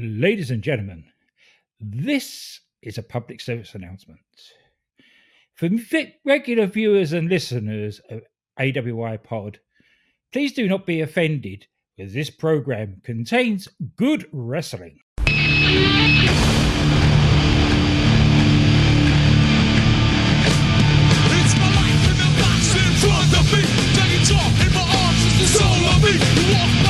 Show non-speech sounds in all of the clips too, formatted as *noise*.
Ladies and gentlemen, this is a public service announcement. For regular viewers and listeners of AWI Pod, please do not be offended as this program contains good wrestling. It's my life in the box in front of me. Take it in my arms, it's the soul of me.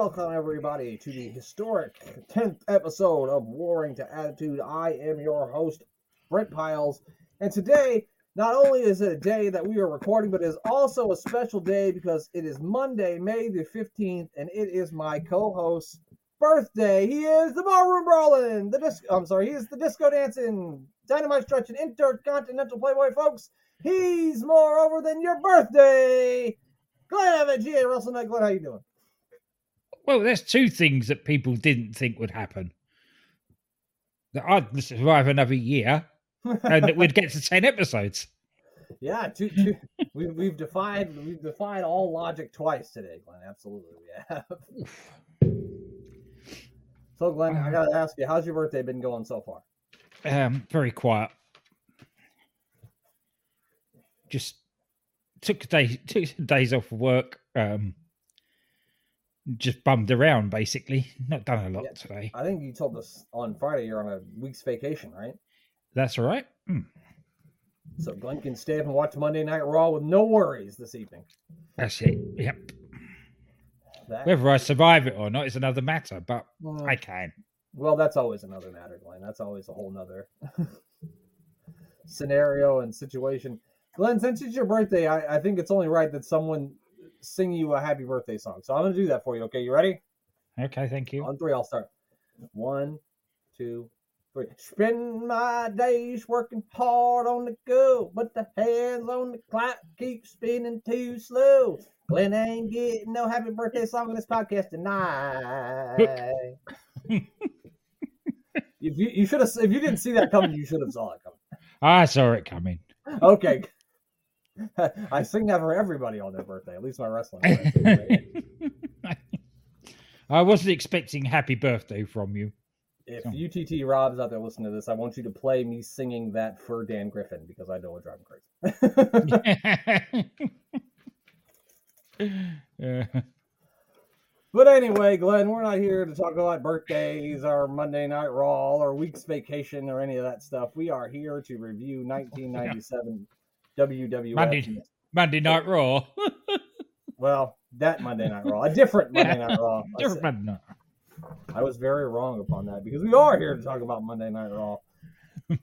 Welcome everybody to the historic 10th episode of Warring to Attitude. I am your host, Brent Piles, and today not only is it a day that we are recording, but it is also a special day because it is Monday, May the 15th, and it is my co-host's birthday. He is the ballroom brawling, the disco I'm sorry, he is the disco dancing, dynamite stretching, intercontinental playboy folks. He's more over than your birthday. Glenn Evans, GA Wrestle Nut. Glenn, how you doing? Well, there's two things that people didn't think would happen. That I'd survive another year and that we'd get to 10 episodes. *laughs* Yeah, two, two, we, we've defied we've defied all logic twice today, Glenn. Absolutely, we have. So, Glenn, I gotta ask you, how's your birthday been going so far? Um, very quiet. Just took a day, took days off of work. Um, just bummed around basically. Not done a lot Yeah. today. I think you told us on Friday you're on a week's vacation, right? That's all right. Hmm. So Glenn can stay up and watch Monday Night Raw with no worries this evening. That's it. Yep. That, Whether I survive it or not is another matter, but Mm, I can. well, that's always another matter, Glenn. That's always a whole nother *laughs* scenario and situation. Glenn, since it's your birthday, I, I think it's only right that someone sing you a happy birthday song. So I'm gonna do that for you. Okay, you ready? Okay, thank you. On three, I'll start. One, two, three. Spend my days working hard on the go, but the hands on the clock keep spinning too slow. Glenn ain't getting no happy birthday song on this podcast tonight. *laughs* if you you should have if you didn't see that coming, you should have saw it coming. I saw it coming. Okay. *laughs* I sing that for everybody on their birthday, at least my wrestling. *laughs* I wasn't expecting happy birthday from you. If UTT Rob's out there listening to this, I want you to play me singing that for Dan Griffin because I know it'll drive him crazy. Yeah. *laughs* but anyway, Glenn, we're not here to talk about birthdays or Monday Night Raw or week's vacation or any of that stuff. We are here to review 1997 WWF. Monday- Monday Night Raw. *laughs* Well, that Monday Night Raw, a different Monday Night Raw. *laughs* Different Monday Night. I was very wrong upon that because we are here to talk about Monday Night Raw. *laughs*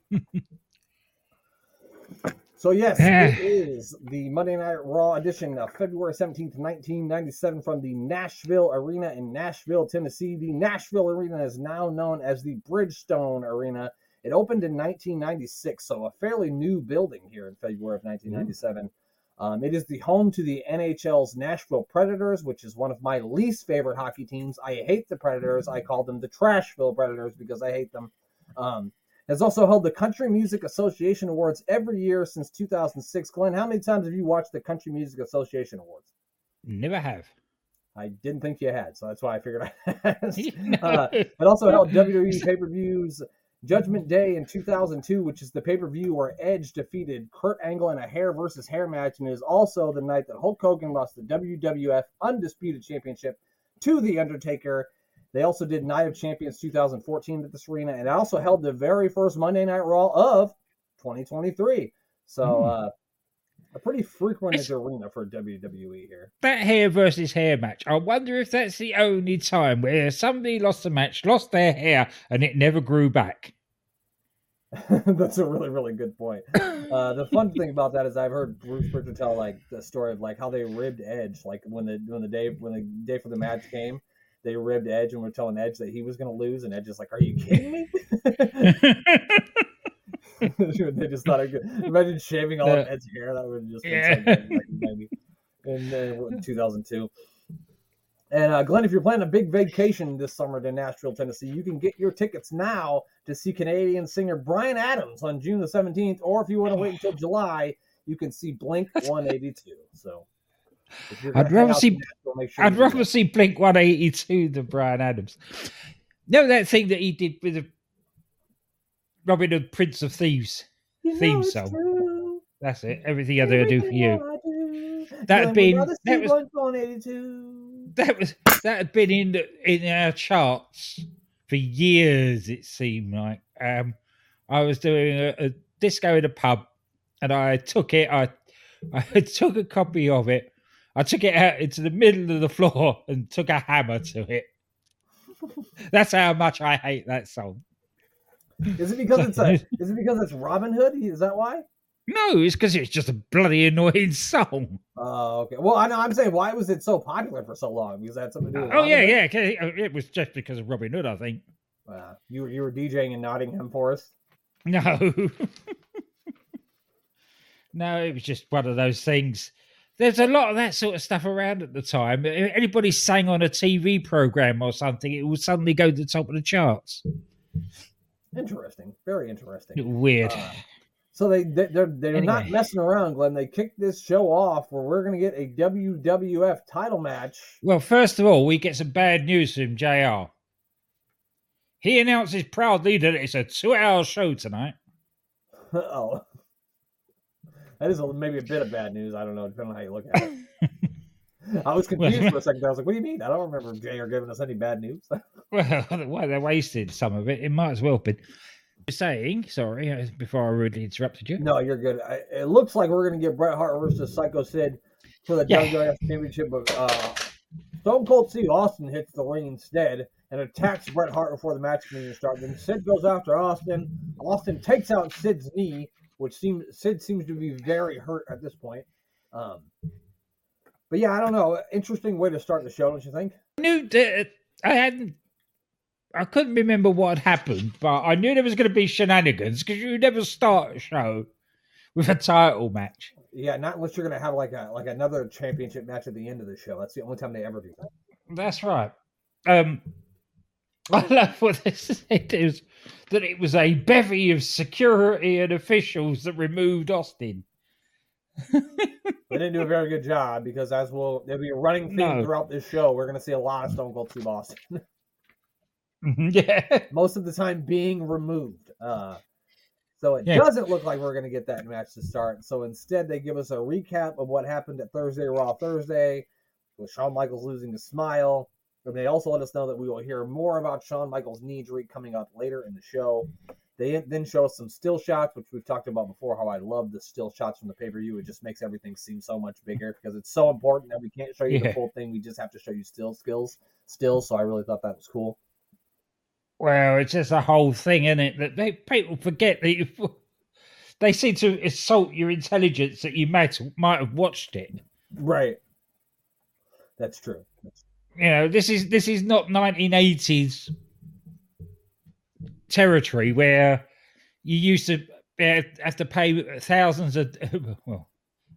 so yes, eh. it is the Monday Night Raw edition of February 17th, 1997 from the Nashville Arena in Nashville, Tennessee. The Nashville Arena is now known as the Bridgestone Arena. It opened in 1996, so a fairly new building here in February of 1997. Um, it is the home to the NHL's Nashville Predators, which is one of my least favorite hockey teams. I hate the Predators. I call them the Trashville Predators because I hate them. Um, has also held the Country Music Association Awards every year since 2006. Glenn, how many times have you watched the Country Music Association Awards? Never have. I didn't think you had, so that's why I figured I *laughs* asked. Uh, it also held *laughs* WWE pay per views Judgment Day in 2002, which is the pay per view where Edge defeated Kurt Angle in a hair versus hair match, and is also the night that Hulk Hogan lost the WWF Undisputed Championship to The Undertaker. They also did Night of Champions 2014 at this arena, and also held the very first Monday Night Raw of 2023. So, Hmm. uh, a pretty frequent It's- arena for WWE here. that hair versus hair match. I wonder if that's the only time where somebody lost a match, lost their hair, and it never grew back. *laughs* That's a really, really good point. Uh, the fun thing about that is I've heard Bruce Prichard tell like the story of like how they ribbed Edge, like when the when the day when the day for the match came, they ribbed Edge and were telling Edge that he was going to lose, and Edge is like, "Are you kidding me?" *laughs* *laughs* *laughs* they just thought, it could, imagine shaving all of Ed's hair. That would have just been Yeah. so in, like, 90 in uh, 2002. And uh, Glenn, if you're planning a big vacation this summer to Nashville, Tennessee, you can get your tickets now to see Canadian singer Bryan Adams on June the 17th. Or if you want to wait until July, you can see Blink *laughs* 182. So if you're gonna I'd rather see- Nashville, sure I'd rather see Blink 182 than Bryan Adams. No, that thing that he did with the Robin Hood Prince of Thieves. You theme song. true. That's it. Everything I do, I do for you. Do. That had been- that was- Blink 182. That was that had been in the, in our charts for years. It seemed like um, I was doing a, a disco in a pub, and I took it. I I *laughs* took a copy of it. I took it out into the middle of the floor and took a hammer to it. *laughs* That's how much I hate that song. Is it because it's a, *laughs* is it because it's Robin Hood? Is that why? No, it's because it's just a bloody annoying *laughs* song. Oh, okay. Well, I know. I'm saying why was it so popular for so long? Because that something to do with Oh yeah, Hood? yeah. It it was just because of Robin Hood, I think. Uh, you were- you were DJing in Nottingham Forest. No. *laughs* no, it was just one of those things. There's a lot of that sort of stuff around at the time. If anybody sang on a TV program or something, it would suddenly go to the top of the charts. Interesting. Very interesting. Weird. Uh, So they they- they're they're not messing around, Glenn. They kicked this show off where we're gonna get a WWF title match. well, first of all, we get some bad news from JR. He announces proudly that it's a two hour show tonight. *laughs* oh, that is a, maybe a bit of bad news. I don't know, depending on how you look at it. *laughs* I was confused for a *laughs* second. I was like, "What do you mean? I don't remember JR giving us any bad news." *laughs* Well, why they wasted some of it. It might as well be. Saying, sorry, uh, before I rudely interrupted you. no, you're good. I, it looks like we're gonna get Bret Hart versus Psycho Sid for the Yeah. WWF Championship. But uh, Stone Cold Steve Austin hits the ring instead and attacks Bret Hart before the match can even start. Then Sid goes after Austin. Austin takes out Sid's knee, which seems Sid seems to be very hurt at this point. Um, but yeah, I don't know. Interesting way to start the show, don't you think? I knew that I hadn't. I couldn't remember what had happened, but I knew there was going to be shenanigans because you never start a show with a title match. Yeah, not unless you're gonna have like a like another championship match at the end of the show. That's the only time they ever do that. That's right. Um, *laughs* I love what they *laughs* said is that it was a bevy of security and officials that removed Austin. They didn't do a very good job because as we'll, there'll be a running theme No. throughout this show. We're gonna see a lot of Stone Cold Steve Austin. *laughs* yeah, most of the time being removed. Uh, so it Yeah. doesn't look like we're going to get that match to start. So instead, they give us a recap of what happened at Thursday Raw Thursday with Shawn Michaels losing a smile. And they also let us know that we will hear more about Shawn Michaels' knee injury coming up later in the show. They then show us some still shots, which we've talked about before. How I love the still shots from the pay per view. It just makes everything seem so much bigger because it's so important that we can't show you the Yeah. full thing. We just have to show you still skills, still. So I really thought that was cool. Well, it's just a whole thing, isn't it? That they people forget that you, *laughs* they seem to assault your intelligence that you might might have watched it. Right. That's true. That's You know, this is this is not 1980s territory where you used to have to pay thousands of *laughs* well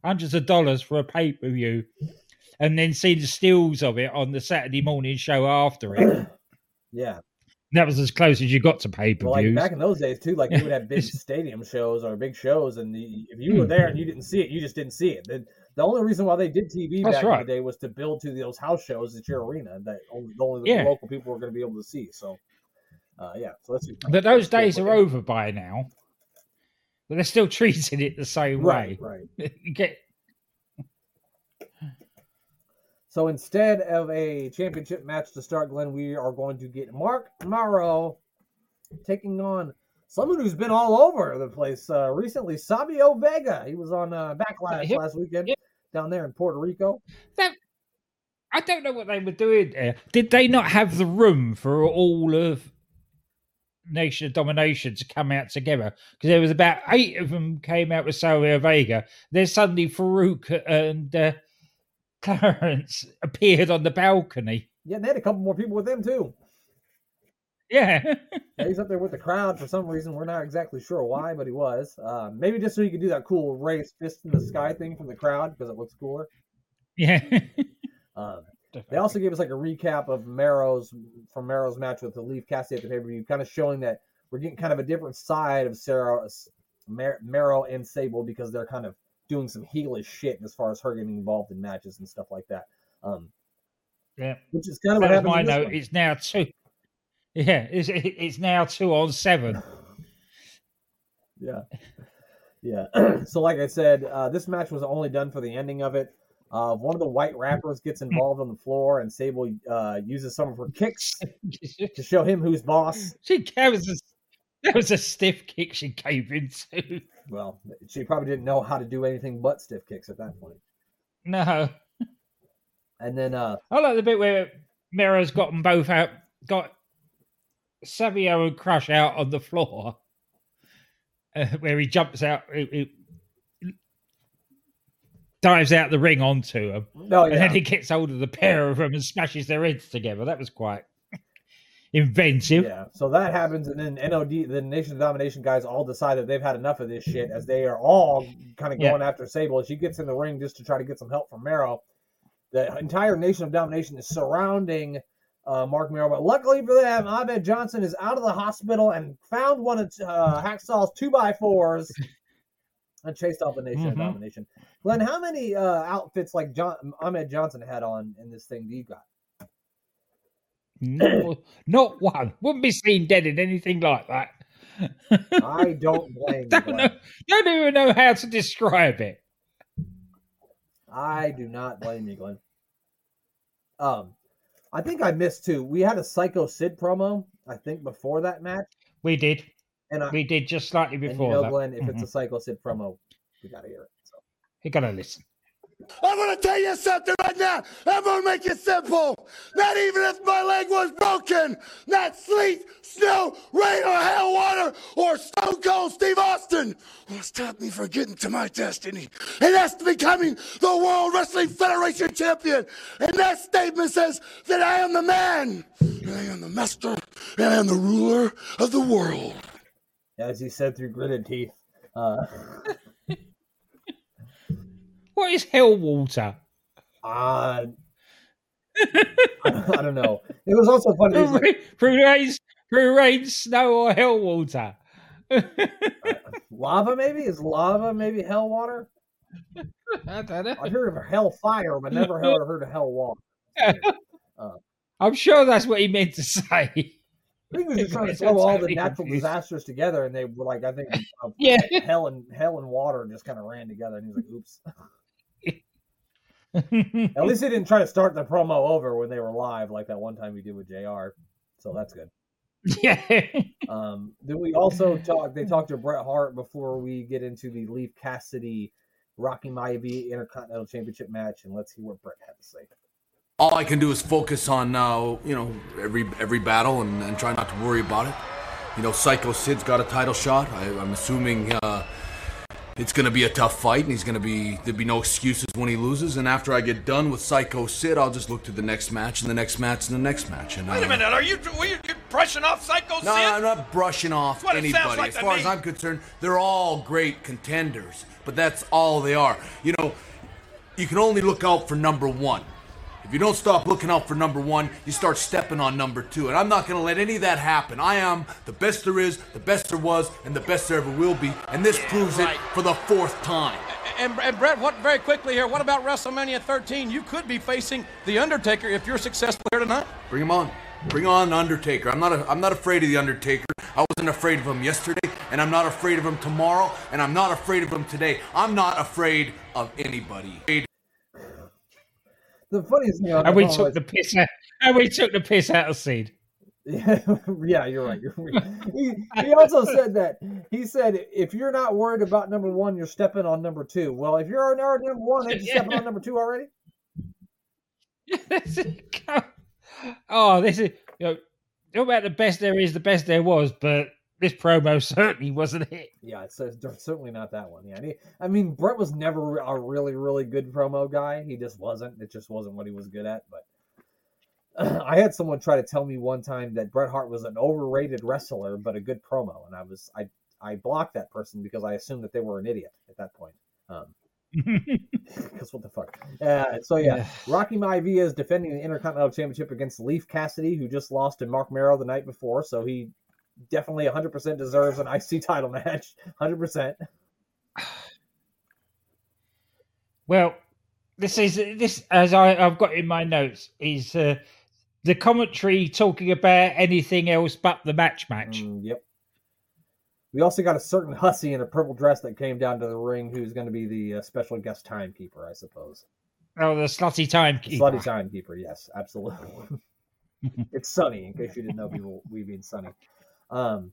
hundreds of dollars for a pay per view, and then see the stills of it on the Saturday morning show after it. *clears throat* Yeah. that was as close as you got to pay per Well, like back in those days too, like you would have big *laughs* stadium shows or big shows, and the, if you were there and you didn't see it, you just didn't see it. The, the only reason why they did TV That's back in the day was to build to those house shows at your arena that only, only the Yeah. local people were going to be able to see. So, uh, yeah. So let's see. But those days are over by now. But they're still treating it the same Right. way. Right. *laughs* Get So instead of a championship match to start, Glenn, we are going to get Marc Mero taking on someone who's been all over the place uh, recently, Savio Vega. He was on uh, Backlash last weekend down there in Puerto Rico. that. I don't know what they were doing there. Did they not have the room for all of Nation of Domination to come out together? Because there was about eight of them came out with Savio Vega. Then suddenly Farouk and uh, Clarence *laughs* appeared on the balcony. Yeah, and they had a couple more people with them too. Yeah. *laughs* Yeah, he's up there with the crowd for some reason. We're not exactly sure why, but he was. Uh, maybe just so he could do that cool raised fist in the sky thing from the crowd because it looks cooler. yeah. *laughs* Um, They also gave us like a recap of Mero's from Mero's match with the Leaf Cassidy at the pay per view, kind of showing that we're getting kind of a different side of Sarah, Mar- Mero and Sable because they're kind of doing some heelish shit as far as her getting involved in matches and stuff like that. Um, Yeah. which is kind of That what my note. one. It's now two. Yeah, it's it's now two on seven. *laughs* Yeah. Yeah. *clears throat* so, like I said, uh, this match was only done for the ending of it. Uh, one of the white rappers gets involved on the floor, and Sable uh, uses some of her kicks *laughs* to show him who's boss. she that was a, that was a stiff kick she gave into. Well, she probably didn't know how to do anything but stiff kicks at that point. No, And then, uh, I like the bit where Mero's got them both out, got Savio and Crush out on the floor, uh, where he jumps out, he, he dives out the ring onto them, no, and then he gets hold of the pair of them and smashes their heads together. That was quite inventive. yeah. So that happens, and then NOD, the Nation of Domination guys, all decide that they've had enough of this shit, as they are all kind of Yeah. going after Sable. She gets in the ring just to try to get some help from Mero. The entire Nation of Domination is surrounding uh, Marc Mero, but luckily for them, Ahmed Johnson is out of the hospital and found one of uh, Hacksaw's two by fours and chased off the Nation of Mhm. Domination. Glenn, how many uh, outfits like John Ahmed Johnson had on in this thing do you got? No, not one. Wouldn't be seen dead in anything like that. I don't *laughs* blame you. don't Glenn. know. Don't even know how to describe it. I do not blame you, Glenn. Um, I think I missed too. We had a Psycho Sid promo, I think, before that match, We did. and I We did just slightly and you before know, that. Glenn, if Mhm. it's a Psycho Sid promo, we gotta hear it. So. You gotta listen. I'm gonna tell you something right now. I'm gonna make it simple. Not even if my leg was broken. Not sleet, snow, rain, or hell water, or Stone Cold Steve Austin will stop me from getting to my destiny. And that's becoming the World Wrestling Federation champion. And that statement says that I am the man, and I am the master, and I am the ruler of the world. As he said through gritted teeth. Uh, *laughs* What is hell water? uh, *laughs* I don't know. It was also funny. he's Through, like, rain- through rain, through rain, snow, or hell water? lava, maybe? Is lava maybe hell water? *laughs* I don't know. I've heard of hell fire, but never heard, heard of hell water. *laughs* I'm sure that's what he meant to say. I think he was just trying to throw all the natural confused. disasters together, and they were like, I think uh, Yeah. hell and hell and water just kind of ran together, and he was like, "Oops." At least he didn't try to start the promo over when they were live, like that one time he did with Jr. So that's good. yeah. *laughs* Um, then we also talked. They talked to Bret Hart before we get into the Leaf Cassidy Rocky Maivia Intercontinental Championship match, and let's see what Bret had to say. all I can do is focus on now, you know, every every battle and, and try not to worry about it. You know, Psycho Sid's got a title shot. I, I'm assuming uh, it's going to be a tough fight, and he's going to be there'll be no excuses when he loses. And after I get done with Psycho Sid, I'll just look to the next match and the next match and the next match. And, Wait a uh, minute, are you were you you brushing off Psycho No, Sid? No, I'm not brushing off what anybody. like as far as I'm concerned, they're all great contenders, but that's all they are. You know, you can only look out for number one. If you don't stop looking out for number one, you start stepping on number two. And I'm not going to let any of that happen. I am the best there is, the best there was, and the best there ever will be. And this proves right. it for the fourth time. And, and Bret, what very quickly here? What about WrestleMania 13? You could be facing the Undertaker if you're successful here tonight. Bring him on. Bring on The Undertaker. I'm not. A, I'm not afraid of the Undertaker. I wasn't afraid of him yesterday, and I'm not afraid of him tomorrow, and I'm not afraid of him today. I'm not afraid of anybody. The funniest thing, and we took is- the piss out. And we took the piss out of Seed. *laughs* yeah, you're right. You're right. He, he also said that he said if you're not worried about number one, you're stepping on number two. Well, if you're already number one, ain't you stepping on number two already? *laughs* oh, this is you know, about the best there is, the best there was, but this promo certainly wasn't it. Yeah, it's, it's certainly not that one. Yeah, he, I mean, Bret was never a really, really good promo guy. He just wasn't. It just wasn't what he was good at. But *clears throat* I had someone try to tell me one time that Bret Hart was an overrated wrestler, but a good promo, and I was I I blocked that person because I assumed that they were an idiot at that point. Um, *laughs* Because what the fuck? Uh, so yeah, Yeah. Rocky Maivia is defending the Intercontinental Championship against Leaf Cassidy, who just lost to Marc Mero the night before. So he definitely 100% deserves an IC title match. *laughs* 100%. Well, this is this as I, I've got in my notes is uh, the commentary talking about anything else but the match match. Mm, yep. We also got a certain hussy in a purple dress that came down to the ring, who's going to be the uh, special guest timekeeper, I suppose. Oh, the slutty time. The Slutty timekeeper, yes, absolutely. *laughs* it's Sunny, in case you didn't know people we mean Sunny. Um,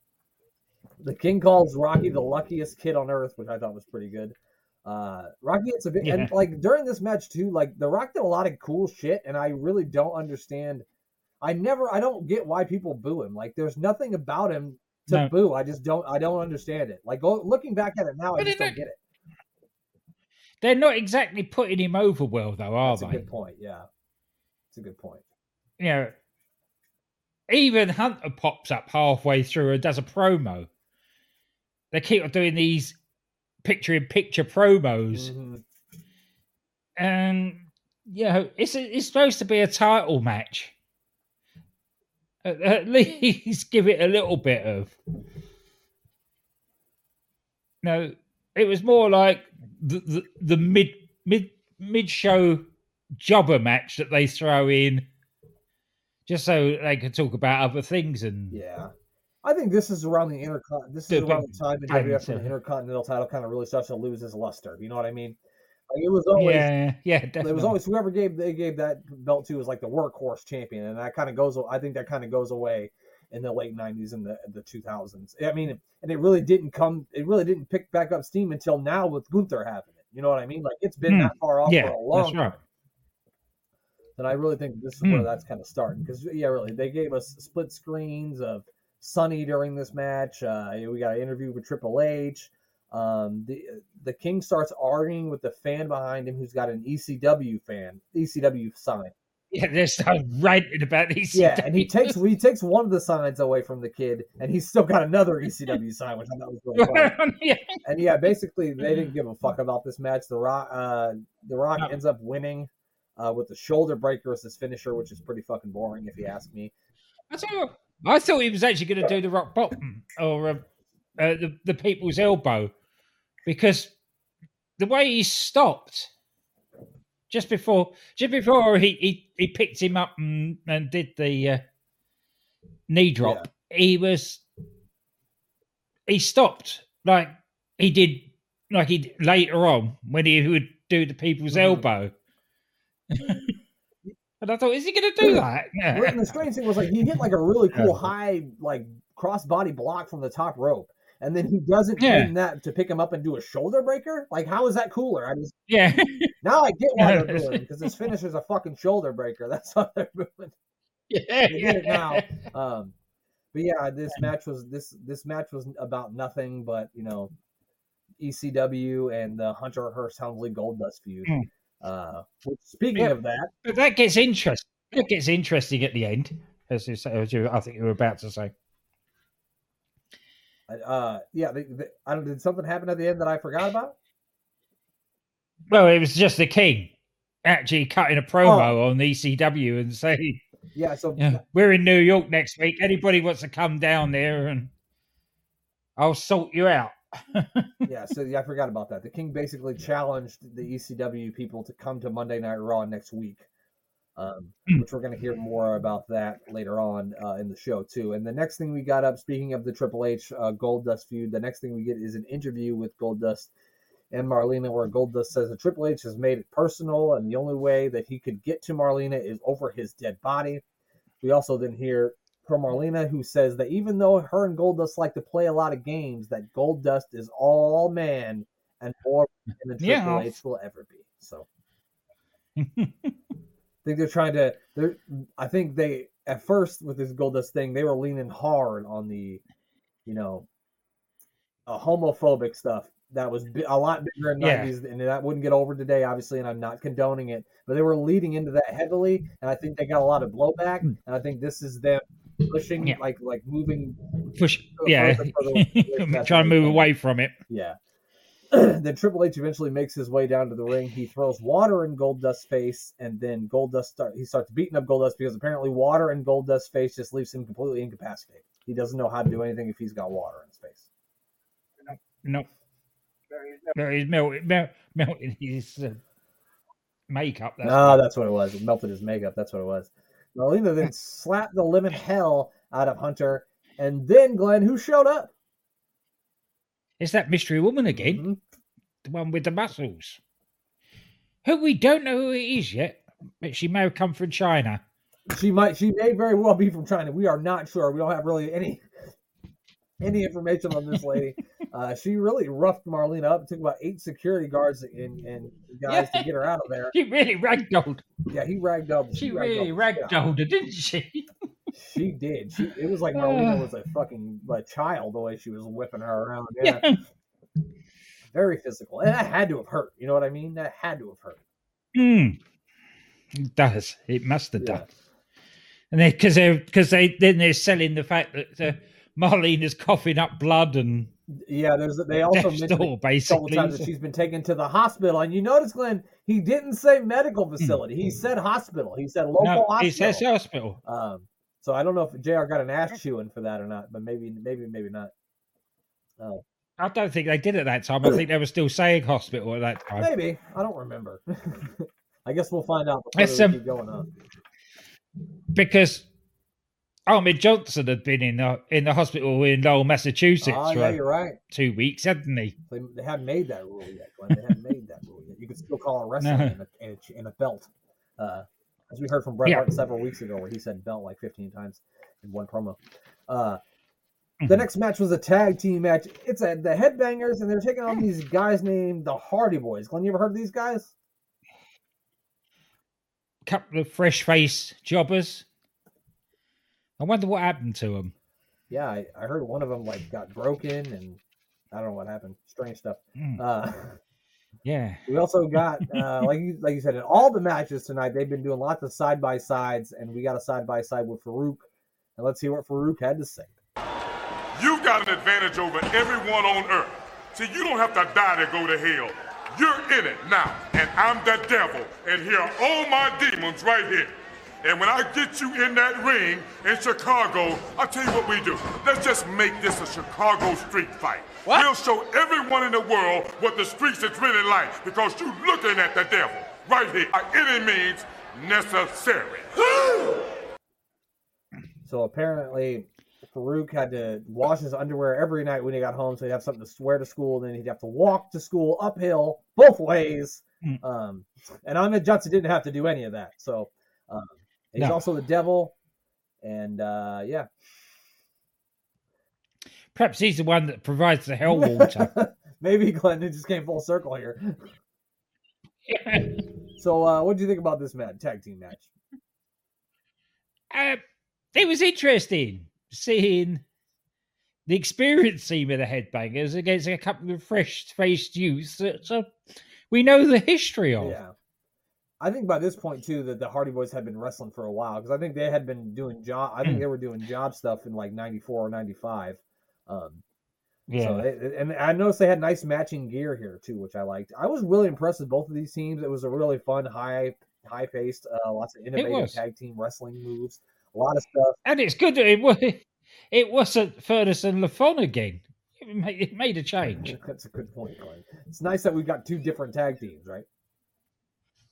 the King calls Rocky the luckiest kid on earth, which I thought was pretty good. Uh, Rocky, gets a bit, and like during this match too, like The Rock did a lot of cool shit, and I really don't understand. I never, I don't get why people boo him. Like, there's nothing about him to No. boo. I just don't, I don't understand it. Like, go, looking back at it now, I just don't get it. They're not exactly putting him over well, though, are That's a they? good point. Yeah, it's a good point. Know, even Hunter pops up halfway through and does a promo. They keep on doing these picture-in-picture promos, Mhm. and you know, it's it's supposed to be a title match. At, at *laughs* least give it a little bit of. No, it was more like the the, the mid mid mid show jobber match that they throw in, just so they can talk about other things and Yeah. I think this is around the intercon. This is The around the time in thing, WWF when the Intercontinental title kind of really starts to lose its luster. You know what I mean? Like it was always, yeah, yeah, definitely. it was always whoever gave they gave that belt to was like the workhorse champion, and that kind of goes. I think that kind of goes away in the late '90s and the the 2000s. I mean, and it really didn't come. It really didn't pick back up steam until now with Gunther having it. You know what I mean? Like it's been Hmm. that far off Yeah, for a long that's right. And I really think this is Hmm. where that's kind of starting because yeah, really they gave us split screens of Sunny during this match. Uh, we got an interview with Triple H. Um, the the King starts arguing with the fan behind him, who's got an ECW fan, ECW sign. yeah, they're still ranting about these. Yeah, and he takes he takes one of the signs away from the kid, and he's still got another ECW sign, which I thought was really funny. *laughs* yeah, And yeah, basically they didn't give a fuck about this match. The Rock, uh, the Rock No. ends up winning uh, with the shoulder breaker as his finisher, which is pretty fucking boring if you ask me. I thought, I thought he was actually going to do the rock bottom or uh, uh, the the people's elbow because the way he stopped just before just before he he, he picked him up and, and did the uh, knee drop, he was he stopped like he did like he later on when he would do the people's Mhm. elbow. *laughs* and I thought, is he going to do that? Well, And the strange thing was like he hit like a really cool high like cross body block from the top rope, and then he doesn't Yeah. turn that to pick him up and do a shoulder breaker. Like how is that cooler? I just Yeah. *laughs* now I get why they're *laughs* doing because his finisher's a fucking shoulder breaker. That's how they're doing. yeah, They get it now. Um, but yeah, this match was this this match was about nothing but you know ECW and the Hunter Hearst Helmsley Goldust feud. Hmm. Uh, speaking Yeah. of that, But that gets interesting. It gets interesting at the end, as you say, as you, I think you were about to say. uh, yeah, they, they, I don't. Did something happen at the end that I forgot about? Well, it was just the king actually cutting a promo on ECW and saying, Yeah, so yeah, "We're in New York next week. Anybody wants to come down there, and I'll sort you out." Yeah, so yeah, I forgot about that. The King basically challenged the ECW people to come to Monday Night Raw next week, um, Hmm. which we're going to hear more about that later on uh, in the show too. And the next thing we got up, speaking of the Triple H uh, Goldust feud, the next thing we get is an interview with Goldust and Marlena, where Goldust says that Triple H has made it personal, and the only way that he could get to Marlena is over his dead body. We also then hear from Marlena, who says that even though her and Goldust like to play a lot of games, that Goldust is all man and more than Triple Yeah. H will ever be. So I think they're trying to. They're. I think they at first with this Goldust thing, they were leaning hard on the, you know, uh, homophobic stuff. That was a lot bigger in the Yeah. 90s, and that wouldn't get over today, obviously, and I'm not condoning it. But they were leading into that heavily, and I think they got a lot of blowback. And I think this is them pushing. Yeah. like like moving Push, yeah, further, *laughs* further away from that trying to move away from it. Yeah. *clears throat* then Triple H eventually makes his way down to the ring. He throws water in Goldust's face, and then Goldust start he starts beating up Goldust because apparently water in Goldust's face just leaves him completely incapacitated. He doesn't know how to do anything if he's got water in his face. No. No, he's melted, mel- melting his uh, makeup. That's No, what- that's what it was. It melted his makeup. That's what it was. Marlena then slapped the living hell out of Hunter, and then Glenn, who showed up? It's that mystery woman again, Mhm. the one with the muscles. Who we don't know who it is yet, but she may have come from China. She might. She may very well be from China. We are not sure. We don't have really any any information on this lady. *laughs* Uh, she really roughed Marlena up. It took about eight security guards and, and guys to get her out of there. *laughs* She really ragdolled. Yeah, he ragdolled. She ragdolled really out of her. ragdolled her, didn't she? She did. She. It was like *sighs* Marlena was a fucking like child the way she was whipping her around. Yeah, very physical, and that had to have hurt. You know what I mean? That had to have hurt. Mm. It does. It must have Yeah. done. And then because they because they then they're selling the fact that uh, Marlene is coughing up blood and Yeah, there's. They also mentioned door a couple basically. times that she's been taken to the hospital, and you notice, Glenn, he didn't say medical facility. He said hospital. He said local Hmm. no, hospital. it says hospital. Um, so I don't know if Jr. got an ass chewing for that or not, but maybe, maybe, maybe not. Oh, I don't think they did at that time. I think they were still saying hospital at that time. maybe I don't remember. *laughs* I guess we'll find out before It's, um, keep going on. because Ahmed Johnson had been in the in the hospital in Lowell, Massachusetts Oh, yeah, for you're right. two weeks, hadn't he? They, they haven't made that rule yet, Glenn. They haven't made that rule yet. You can still call it wrestling No. in, a, in, a, in a belt. Uh, as we heard from Bret Yeah. Hart several weeks ago, where he said belt like 15 times in one promo. Uh, the Mhm. next match was a tag team match. It's a, the Headbangers, and they're taking on these guys named the Hardy Boys. Glenn, you ever heard of these guys? Couple of fresh face jobbers. I wonder what happened to them. Yeah, I, I heard one of them like got broken, and I don't know what happened. Strange stuff. Mm, Uh, yeah. *laughs* We also got, uh, like you like you said, in all the matches tonight, they've been doing lots of side by sides, and we got a side by side with Farouk. And let's hear what Farouk had to say. You've got an advantage over everyone on earth. See, you don't have to die to go to hell. You're in it now, and I'm the devil, and here are all my demons right here. And when I get you in that ring in Chicago, I'll tell you what we do. Let's just make this a Chicago street fight. What? We'll show everyone in the world what the streets is really like because you're looking at the devil right here by any means necessary. *gasps* So apparently, Farouk had to wash his underwear every night when he got home, so he'd have something to wear to school. Then he'd have to walk to school uphill both ways. Mm. Um, and Ahmed Johnson didn't have to do any of that. So um, he's No. also the devil. And uh, yeah, Perhaps he's the one that provides the hell water. *laughs* maybe Glenn it just came full circle here. *laughs* So uh, what do you think about this match, tag team match? uh, it was interesting seeing the experience team of the headbangers against a couple of fresh faced youths that uh, we know the history of. Yeah. I think by this point too that the Hardy Boys had been wrestling for a while because I think they had been doing job. I think Mm. they were doing job stuff in like '94 or '95. Um, Yeah. So they, and I noticed they had nice matching gear here too, which I liked. I was really impressed with both of these teams. It was a really fun, high, high paced, uh, lots of innovative tag team wrestling moves, a lot of stuff. and it's good that it, wa- *laughs* it wasn't Furnas and LaFon again. It made, it made a change. *laughs* That's a good point, Glenn. It's nice that we've got two different tag teams, right?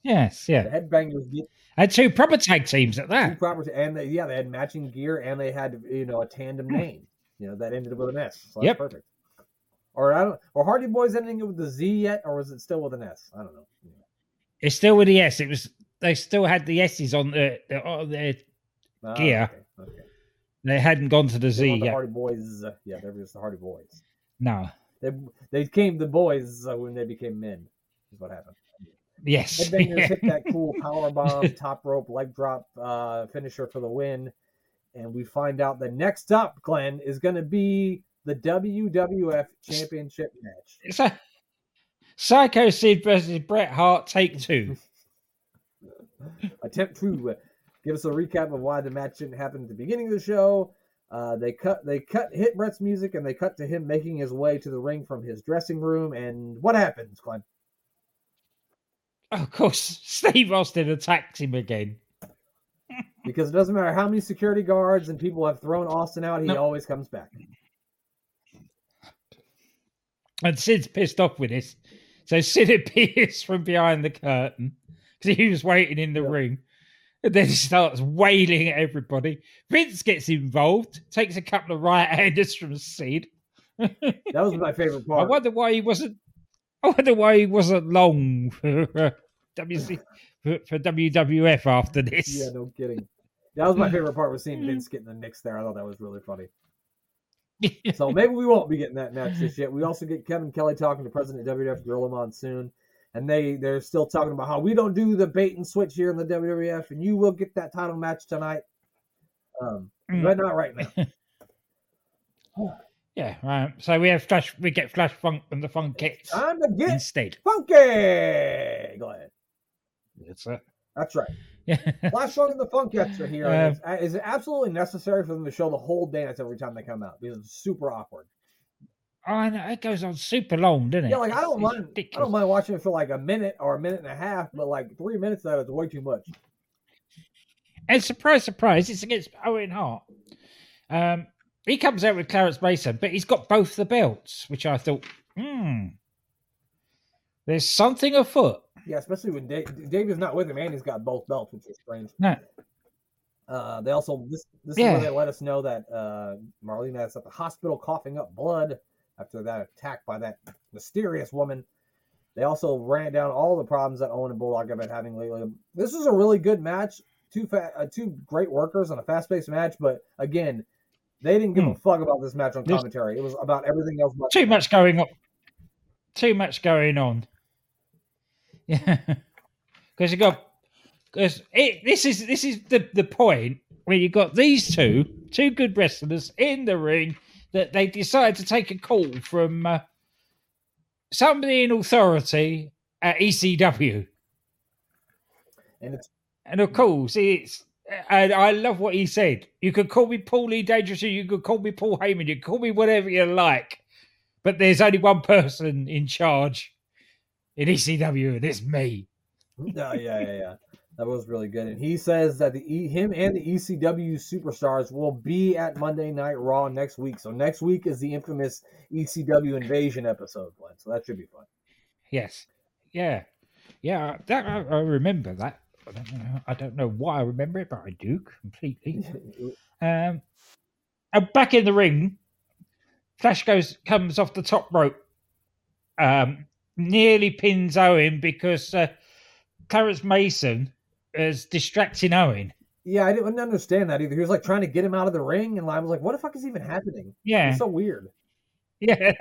Yes, The yeah. Headbangers get And two proper tag teams at that. two proper, and they, yeah, they had matching gear and they had you know a tandem name, you know that ended with an S. So that's Hmm. Yep. perfect. Or I don't, or Hardy Boys ending it with the Z yet, or was it still with an S? I don't know. It's still with the S. It was they still had the S's on the, the on their Ah, Gear. Okay. okay. they hadn't gone to the They Z weren't the. Hardy Boys. Uh, yeah, they were just the Hardy Boys. No. They they came the boys uh, when they became men. Is what happened. Yes. Headbangers hit that *laughs* cool power bomb, top rope leg drop uh, finisher for the win, and we find out the next up, Glenn, is going to be the WWF Championship match. It's a Psycho Sid versus Bret Hart take two. *laughs* Attempt to give us a recap of why the match didn't happen at the beginning of the show. Uh, they cut they cut hit Bret's music and they cut to him making his way to the ring from his dressing room. And what happens, Glenn? *laughs* Of course, Steve Austin attacks him again. Because it doesn't matter how many security guards and people have thrown Austin out, he No. always comes back. And Sid's pissed off with this. So Sid *laughs* appears from behind the curtain because he was waiting in the Yeah. ring. And then he starts wailing at everybody. Vince gets involved, takes a couple of right handers from Sid. *laughs* That was my favorite part. I wonder why he wasn't. I wonder why he wasn't long for uh, WC for, for WWF after this. Yeah, no kidding. That was my favorite part was seeing Vince getting the Knicks there. I thought that was really funny. *laughs* So maybe we won't be getting that match just yet. We also get Kevin Kelly talking to President of WWF Gorilla Monsoon, and they they're still talking about how we don't do the bait and switch here in the WWF, and you will get that title match tonight. Um, Mm. but not right now. *laughs* yeah, right. So we have flash. We get Flash Funk and the Funkettes Time to get instead. funky. Go ahead. It's a, That's right. yeah. Flash Funk and the Funkettes are here. Uh, it's- is it absolutely necessary for them to show the whole dance every time they come out? Because it's super awkward. I know it goes on super long, doesn't it? Yeah, like I don't It's mind. I don't mind watching it for like a minute or a minute and a half, but like three minutes of that is way too much. And surprise, surprise, it's against Owen Hart. Um, he comes out with Clarence Mason, but he's got both the belts, which I thought, hmm, there's something afoot. Yeah, especially when Dave, is not with him, and he's got both belts, which is strange. No. Uh, they also this this is where they let us know that uh, Marlena is at the hospital coughing up blood after that attack by that mysterious woman. They also ran down all the problems that Owen and Bulldog have been having lately. This was a really good match. Two fa- uh, two great workers on a fast paced match, but again, they didn't give a fuck about this match on commentary. It was about everything else. But Too much going on. Too much going on. *laughs* Yeah, because you got because this is this is the the point where you got these two two good wrestlers in the ring that they decide to take a call from uh, somebody in authority at ECW. and And of course, it's and I love what he said. You could call me Paulie Dangerous, you could call me Paul Heyman, you could call me whatever you like, but there's only one person in charge in ECW, and it's me. *laughs* No, yeah, yeah, yeah. That was really good. And he says that the him and the ECW superstars will be at Monday Night Raw next week. So next week is the infamous ECW invasion episode, Glenn. So that should be fun. Yes, yeah, yeah. That I, I remember that. I don't know. I don't know why I remember it, but I do completely. *laughs* Um, and back in the ring, Flash goes comes off the top rope, um, nearly pins Owen because uh, Clarence Mason is distracting Owen. yeah, I didn't understand that either. He was like trying to get him out of the ring, and I was like, "What the fuck is even happening?" Yeah, It's so weird. yeah.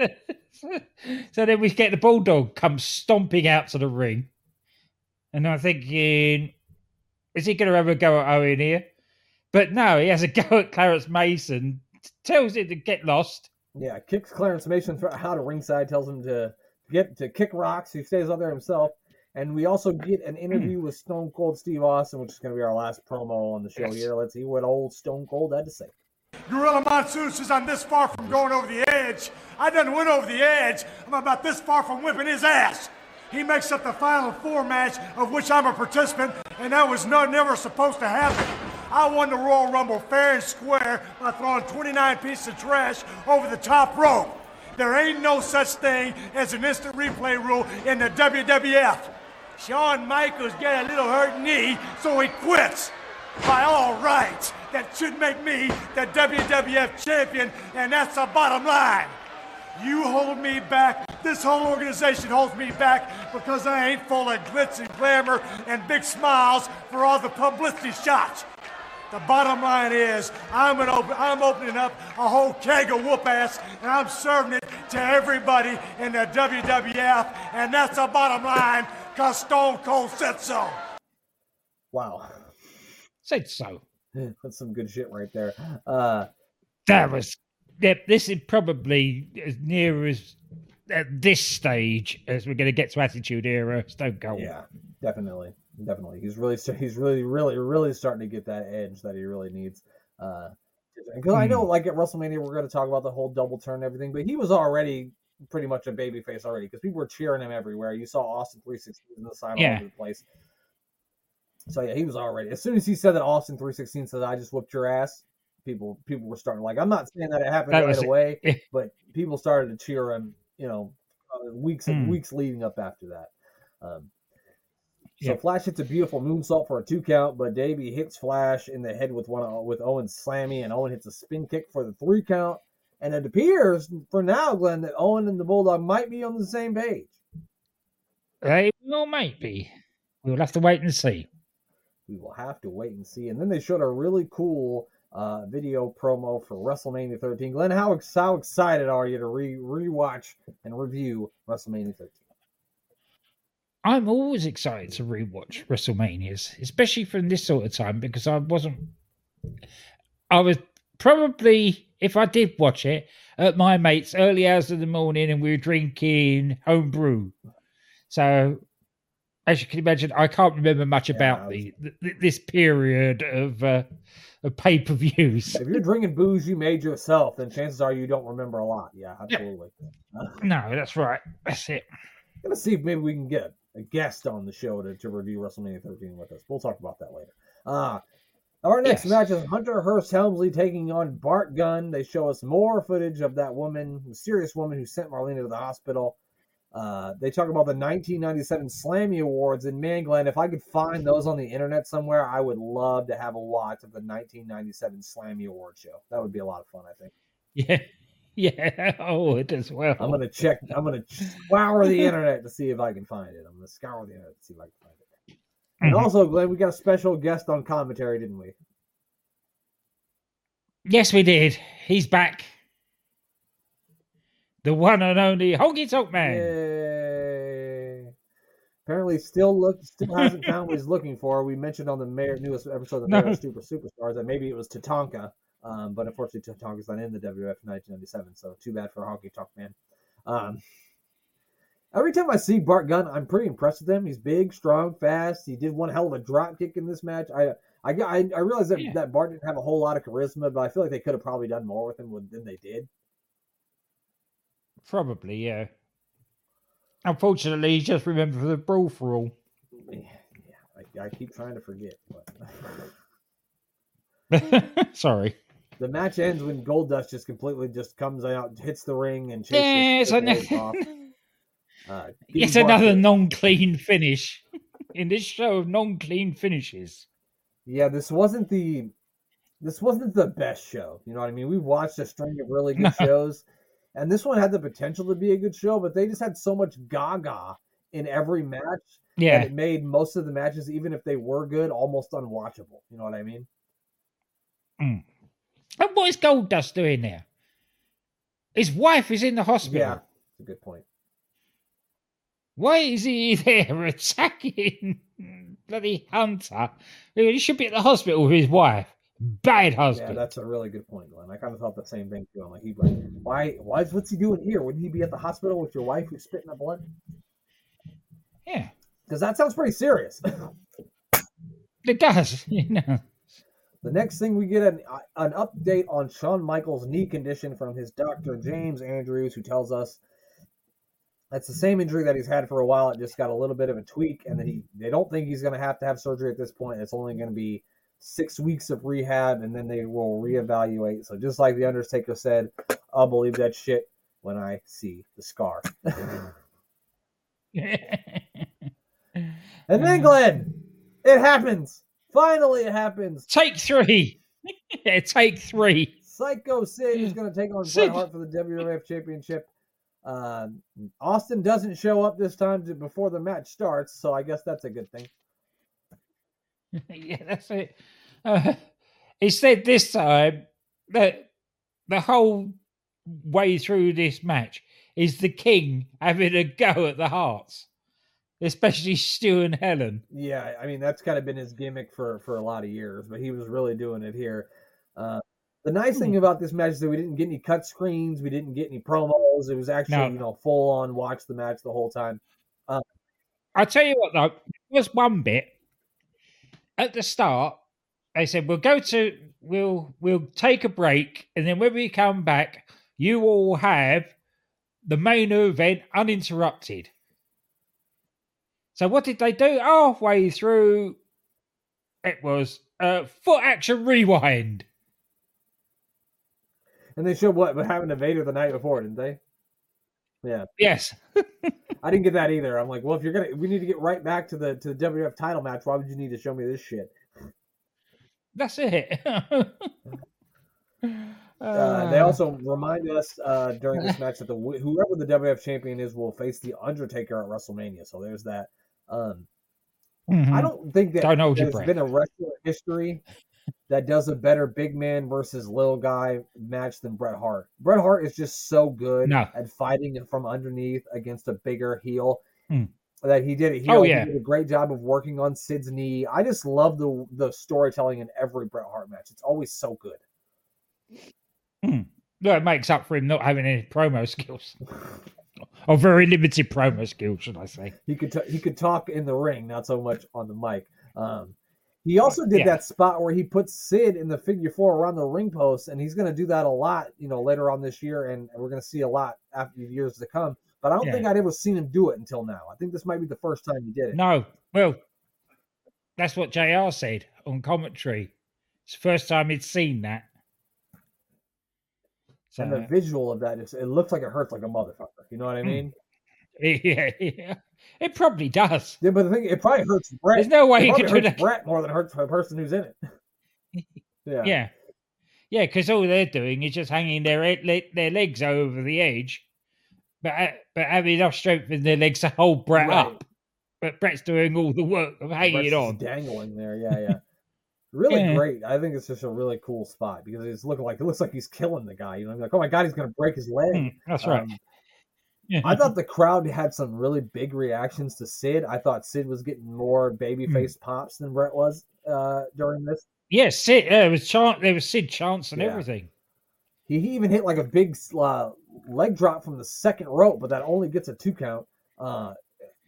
*laughs* so then we get the bulldog come stomping out to the ring, and I'm thinking, is he going to have a go at Owen here? But no, he has a *laughs* go at Clarence Mason. Tells him to get lost. Yeah, kicks Clarence Mason for- out of ringside, tells him to get to kick rocks. He stays out there himself. And we also get an hmm. interview with Stone Cold Steve Austin, which is going to be our last promo on the show Yes. here. Let's see what old Stone Cold had to say. Gorilla Monsoon says I'm this far from going over the edge. I done went over the edge. I'm about this far from whipping his ass. He makes up the final four match of which I'm a participant, and that was no, never supposed to happen. I won the Royal Rumble fair and square by throwing 29 pieces of trash over the top rope. There ain't no such thing as an instant replay rule in the WWF. Shawn Michaels got a little hurt knee, so he quits. By all rights, that should make me the WWF champion, and that's the bottom line. You hold me back. This whole organization holds me back because I ain't full of glitz and glamour and big smiles for all the publicity shots. The bottom line is, I'm, an open, I'm opening up a whole keg of whoop ass and I'm serving it to everybody in the WWF, and that's the bottom line because Stone Cold said so. Wow. Said so. *laughs* That's some good shit right there. Uh, That was. Yep, this is probably as near as at this stage as we're going to get to Attitude Era Stone Cold. yeah, definitely, definitely. He's really, he's really, really, really starting to get that edge that he really needs. Uh, Because I know, Hmm. like at WrestleMania, we're going to talk about the whole double turn and everything, but he was already pretty much a babyface already because people were cheering him everywhere. You saw Austin 316 in the sign all Yeah. over the place. So yeah, he was already. As soon as he said that Austin 316 said, "I just whooped your ass," people people were starting like. I'm not saying that it happened That right was away, *laughs* but people started to cheer him. You know, uh, weeks and Hmm. weeks leading up after that. Um, so Yeah. Flash hits a beautiful moonsault for a two count, but Davey hits Flash in the head with one with Owen's slammy, and Owen hits a spin kick for the three count. And it appears for now, Glenn, that Owen and the Bulldog might be on the same page. They will, might be. We'll have to wait and see. We will have to wait and see. And then they showed a really cool uh, video promo for WrestleMania 13. Glenn, how, ex- how excited are you to re rewatch and review WrestleMania 13? I'm always excited to rewatch WrestleManias, especially from this sort of time, because I wasn't. I was probably, if I did watch it, at my mate's early hours of the morning and we were drinking home brew. So, as you can imagine, I can't remember much Yeah, about was- the, th this period of, uh, of pay per views. If you're drinking booze you made yourself, then chances are you don't remember a lot. Yeah, absolutely. *laughs* No, that's right. That's it. gonna see if maybe we can get a guest on the show to, to review WrestleMania 13 with us. We'll talk about that later. Uh our next Yes. match is Hunter Hearst Helmsley taking on Bart Gunn. They show us more footage of that woman, mysterious woman who sent Marlena to the hospital. Uh, they talk about the 1997 Slammy Awards, and man, Glenn, if I could find those on the internet somewhere, I would love to have a watch of the 1997 Slammy Award show. That would be a lot of fun, I think. Yeah. *laughs* Yeah, I would as well. I'm gonna check. I'm gonna scour the internet to see if I can find it. I'm gonna scour the internet to see if I can find it. And Mhm. also, Glenn, we got a special guest on commentary, didn't we? Yes, we did. He's back. The one and only Honky Tonk Man. Yay! Apparently, still look, still hasn't found what he's looking for. We mentioned on the Mayor, newest episode of the No. Super Superstars that maybe it was Tatanka, um, but unfortunately, Tatanka's not in the WF 1997, so too bad for Honky Tonk Man. Um, every time I see Bart Gunn, I'm pretty impressed with him. He's big, strong, fast. He did one hell of a drop kick in this match. I I I, I realized that, Yeah. that Bart didn't have a whole lot of charisma, but I feel like they could have probably done more with him than they did. Probably, yeah. Unfortunately, just remembered the brawl for all. Yeah, I, I keep trying to forget. But *laughs* Sorry. the match ends when Goldust just completely just comes out, hits the ring, and chases I Triple H know. off. *laughs* Uh, Dean another non-clean finish in this show of non-clean finishes. Yeah, this wasn't the this wasn't the best show. You know what I mean? We watched a string of really good *laughs* No. shows, and this one had the potential to be a good show, but they just had so much gaga in every match Yeah, it made most of the matches, even if they were good, almost unwatchable. You know what I mean? Mm. and what is Goldust doing there? His wife is in the hospital. Yeah, it's a good point. Why is he *laughs* there attacking *laughs* bloody Hunter? He should be at the hospital with his wife. Bad husband. Yeah, that's a really good point, Glenn. I kind of thought the same thing too. I'm like, he like, why? Why? What's he doing here? Wouldn't he be at the hospital with your wife who's spitting up blood? yeah, Because that sounds pretty serious. *laughs* it does. *laughs* You know. The next thing we get an uh, an update on Shawn Michaels' knee condition from his doctor James Andrews, who tells us that's the same injury that he's had for a while. It just got a little bit of a tweak, and that he they don't think he's going to have to have surgery at this point. It's only going to be six weeks of rehab, and then they will reevaluate. So just like the Undertaker said, I'll believe that shit when I see the scar. *laughs* And then Glenn, it happens. Finally, it happens. take three. *laughs* yeah, take three. Psycho Sid is going to take on Sid. Bret Hart for the WWF Championship. Uh, Austin doesn't show up this time to, before the match starts, so I guess that's a good thing. *laughs* yeah, that's it. Uh, he said this time that the whole way through this match is the king having a go at the Harts, especially Stu and Helen. Yeah, I mean that's kind of been his gimmick for for a lot of years, but he was really doing it here. Uh, the nice thing about this match is that we didn't get any cut screens, we didn't get any promos. It was actually No. you know full on watch the match the whole time. I tell you what, though, there was one bit at the start. They said we'll go to we'll we'll take a break, and then when we come back, you all have the main event uninterrupted. So what did they do halfway through? It was uh, foot action rewind. And they showed what what happened to Vader the night before, didn't they? Yeah. Yes. *laughs* I didn't get that either. I'm like, well, if you're gonna, we need to get right back to the to the WF title match. Why would you need to show me this shit? That's it. *laughs* Uh, they also remind us uh, during this match that the whoever the WF champion is will face the Undertaker at WrestleMania. So there's that. Um, Mhm. I don't think that Don't hold your there's been a wrestler history that does a better big man versus little guy match than Bret Hart. Bret Hart is just so good No. at fighting from underneath against a bigger heel Hmm. that he did. He, Oh, yeah. he did a great job of working on Sid's knee. I just love the the storytelling in every Bret Hart match. It's always so good. No, it makes up for him not having any promo skills, *laughs* or very limited promo skills, should I say? He could t- he could talk in the ring, not so much on the mic. Um, he also did Yeah. that spot where he puts Sid in the figure four around the ring post, and he's going to do that a lot, you know, later on this year, and we're going to see a lot after years to come. But I don't Yeah. think I'd ever seen him do it until now. I think this might be the first time he did it. No, well, that's what Jr. said on commentary. It's the first time he'd seen that. So, And the visual of that, is, it looks like it hurts like a motherfucker. You know what I Hmm. mean? *laughs* yeah, yeah, it probably does. Yeah, but the thing, it probably hurts Bret. There's no way it he could do that. Bret more than hurts the person who's in it. *laughs* yeah. Yeah, yeah, because all they're doing is just hanging their their legs over the edge, but uh, but having enough strength in their legs to hold Bret Right. up. But Bret's doing all the work of hanging Bret's on. dangling there. Yeah, yeah. Really *laughs* Yeah. great. I think it's just a really cool spot because it's looking like it looks like he's killing the guy. You know, like oh my god, he's gonna break his leg. Mm, that's right. I thought the crowd had some really big reactions to Sid. I thought Sid was getting more Hmm. babyface pops than Bret was uh, during this. Yes, Sid. There was chance. There was Sid chance and Yeah. everything. He, he even hit like a big uh, leg drop from the second rope, but that only gets a two count. Uh,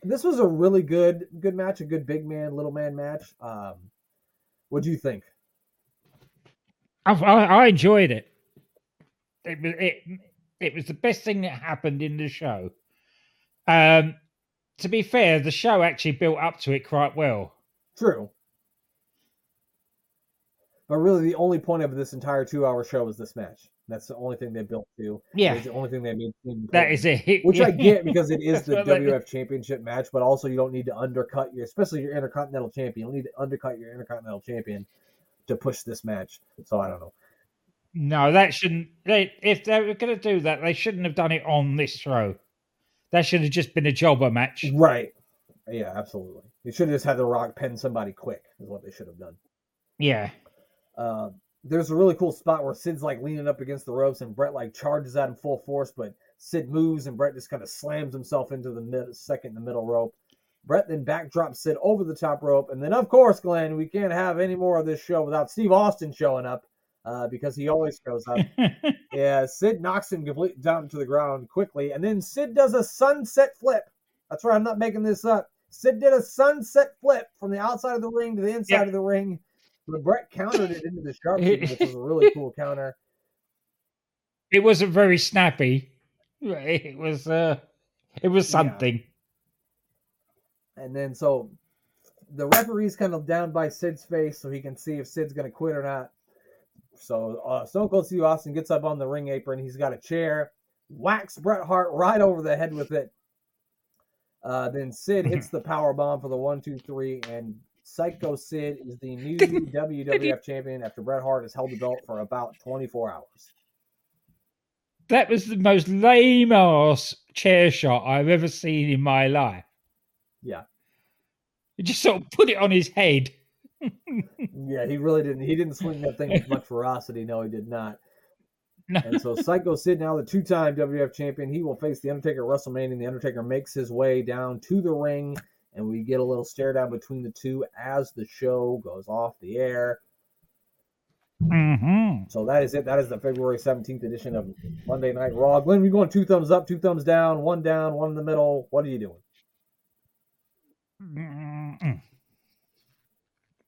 this was a really good good match, a good big man little man match. Um, what do you think? I, I, I enjoyed it. It was it. It was the best thing that happened in the show. Um, to be fair, the show actually built up to it quite well. True. But really, the only point of this entire two-hour show is this match. That's the only thing they built to. Yeah. It's the only thing they made. That is it. *laughs* which I get because it is the WF Championship match, but also you don't need to undercut your, especially your Intercontinental Champion. You don't need to undercut your Intercontinental Champion to push this match. So I don't know. No, that shouldn't. They, if they were going to do that, they shouldn't have done it on this show. That should have just been a jobber match. Right? Yeah, absolutely. You should have just had The Rock pen somebody quick. Is what they should have done. Yeah. Uh, there's a really cool spot where Sid's like leaning up against the ropes and Bret like charges at him full force, but Sid moves and Bret just kind of slams himself into the mid, second in the middle rope. Bret then backdrops Sid over the top rope, and then of course, Glenn, we can't have any more of this show without Steve Austin showing up uh, because he *laughs* always shows up. yeah, Sid knocks him completely down to the ground quickly, and then Sid does a sunset flip. That's right, I'm not making this up. Sid did a sunset flip from the outside of the ring to the inside Yep. of the ring. But Bret countered it into the sharpshooter, *laughs* which was a really cool counter. it wasn't very snappy. It was. uh It was Yeah. something. And then so the referee's kind of down by Sid's face so he can see if Sid's going to quit or not. So uh, Stone Cold Steve Austin gets up on the ring apron. He's got a chair, whacks Bret Hart right over the head with it. Uh, then Sid *laughs* hits the power bomb for the one, two, three, and Psycho Sid is the new *laughs* WWF champion after Bret Hart has held the belt for about 24 hours. That was the most lame ass chair shot I've ever seen in my life. Yeah. He just sort of put it on his head. Yeah, he really didn't. He didn't swing that thing with much ferocity. No, he did not. No. And so Psycho Sid, now the two-time WWF champion, he will face the Undertaker at WrestleMania. And the Undertaker makes his way down to the ring, and we get a little stare down between the two as the show goes off the air. hmm So that is it. That is the February 17th edition of Monday Night Raw. Glenn, we going two thumbs up, two thumbs down, one down, one in the middle. What are you doing? Mm-mm.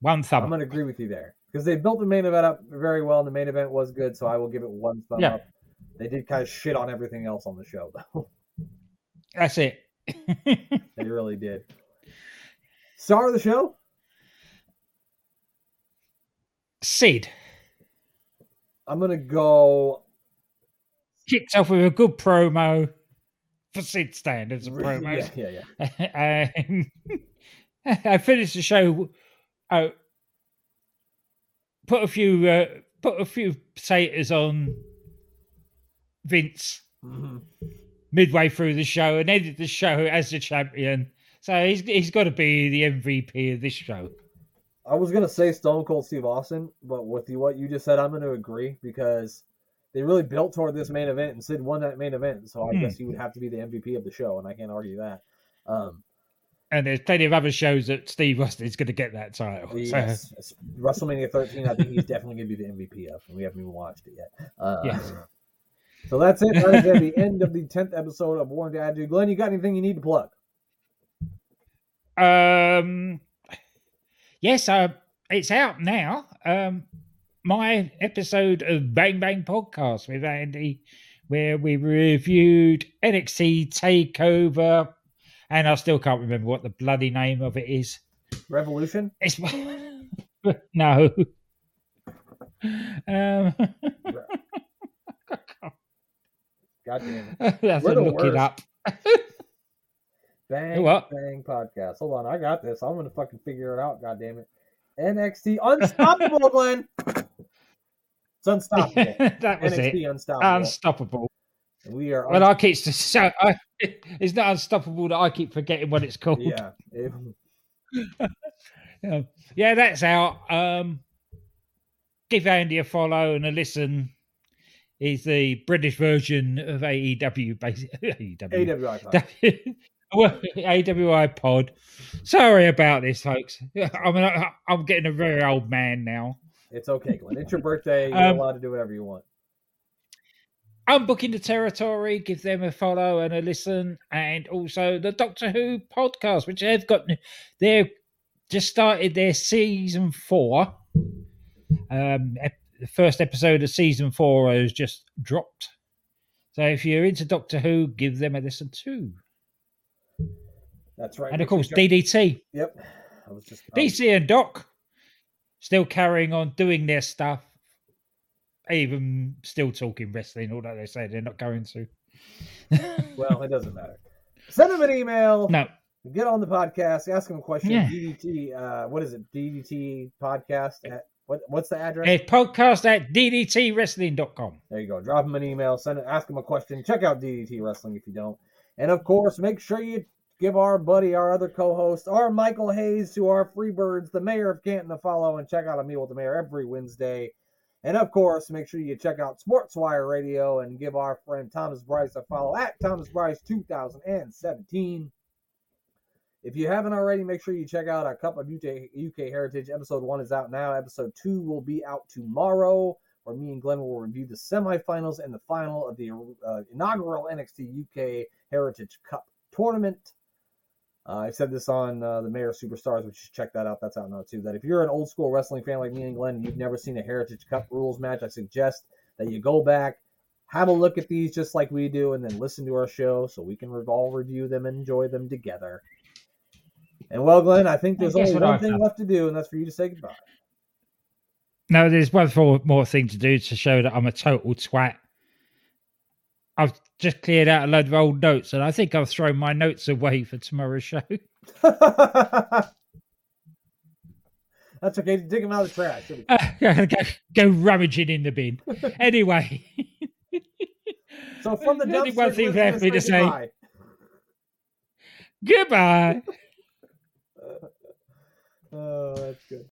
One thumb. I'm going to agree with you there because they built the main event up very well, and the main event was good. So I will give it one thumb Yeah. up. They did kind of shit on everything else on the show, *laughs* though. That's it. *laughs* they really did. Star of the show? Sid I'm gonna go. kicked off with a good promo for Sid standards of Yeah, promos. yeah, yeah. um, *laughs* I finished the show. Uh, put a few, uh, put a few potatoes on Vince Mhm. midway through the show, and ended the show as the champion. So he's he's got to be the MVP of this show. I was gonna say Stone Cold Steve Austin, but with you, what you just said, I'm gonna agree because they really built toward this main event, and Sid won that main event, so I Hmm. guess he would have to be the MVP of the show, and I can't argue that. Um, And there's plenty of other shows that Steve Austin is going to get that title. Yes, it's- WrestleMania 13, I think he's definitely gonna be the MVP of, and we haven't even watched it yet. Uh, Yes. So that's it. That is at the end of the 10th episode of Warren Attitude. Glenn, you got anything you need to plug? Um, yes, uh, it's out now. Um, my episode of Bang Bang Podcast with Andy, where we reviewed NXT Takeover, and I still can't remember what the bloody name of it is. Revolution? It's *laughs* no. *laughs* Um, God damn it. *laughs* Have We're look it up. Bang What? Bang Podcast. Hold on, I got this. I'm gonna fucking figure it out. God damn it. NXT Unstoppable, Glenn. It's unstoppable. that was NXT it. Unstoppable. Unstoppable. We are. Well, I keep so I, *laughs* it's not unstoppable that I keep forgetting what it's called. yeah. Yeah, *laughs* yeah, that's out. Um, give Andy a follow and a listen. He's the British version of AEW, basically. *laughs* AEW. AWI well, AWI pod. Sorry about this, folks. I mean, I, I'm getting a very old man now. It's okay, Glenn. It's your birthday. You're Um, allowed to do whatever you want. I'm booking the territory. Give them a follow and a listen, and also the Doctor Who podcast, which they've got. They've just started their season four. Um, the first episode of season four has just dropped. So if you're into Doctor Who, give them a listen too. That's right. And of course, sure you check- DDT, Yep. I was just. DC, and Doc still carrying on doing their stuff. Even still talking wrestling, although they say they're not going to. Well, it doesn't matter. Send them an email. No, Get on the podcast. Ask them a question. Yeah. DDT. Uh, what is it? DDT podcast. At, what What's the address? it's podcast at ddtwrestling.com. There you go. Drop them an email. Send it. Ask them a question. Check out DDT Wrestling if you don't. And of course, make sure you give our buddy, our other co-host, our Michael Hayes, to our Freebirds, the mayor of Canton, a follow and check out a meal with the mayor every Wednesday. And of course, make sure you check out Sportswire Radio and give our friend Thomas Bryce a follow at Thomas Bryce 2017. If you haven't already, make sure you check out our Cup of UK, Heritage. Episode one is out now. Episode two will be out tomorrow, where me and Glenn will review the semifinals and the final of the uh, inaugural NXT UK Heritage Cup tournament. Uh, I said this on uh, the Mayor Superstars, which you check that out. That's out now too. That if you're an old school wrestling fan like me and Glenn, and you've never seen a Heritage Cup rules match, I suggest that you go back, have a look at these just like we do, and then listen to our show so we can all review them and enjoy them together. And well, Glenn, I think there's guess only one I've thing done. left to do, and that's for you to say goodbye. No, there's one more thing to do to show that I'm a total twat. I've just cleared out a load of old notes, and I think I've thrown my notes away for tomorrow's show. *laughs* That's okay. Dig them out of the trash. It'll be- uh, go, go rummaging in the bin. *laughs* anyway, So from the There's only dumpster, one thing left me to say. goodbye. goodbye. *laughs* Oh, that's good.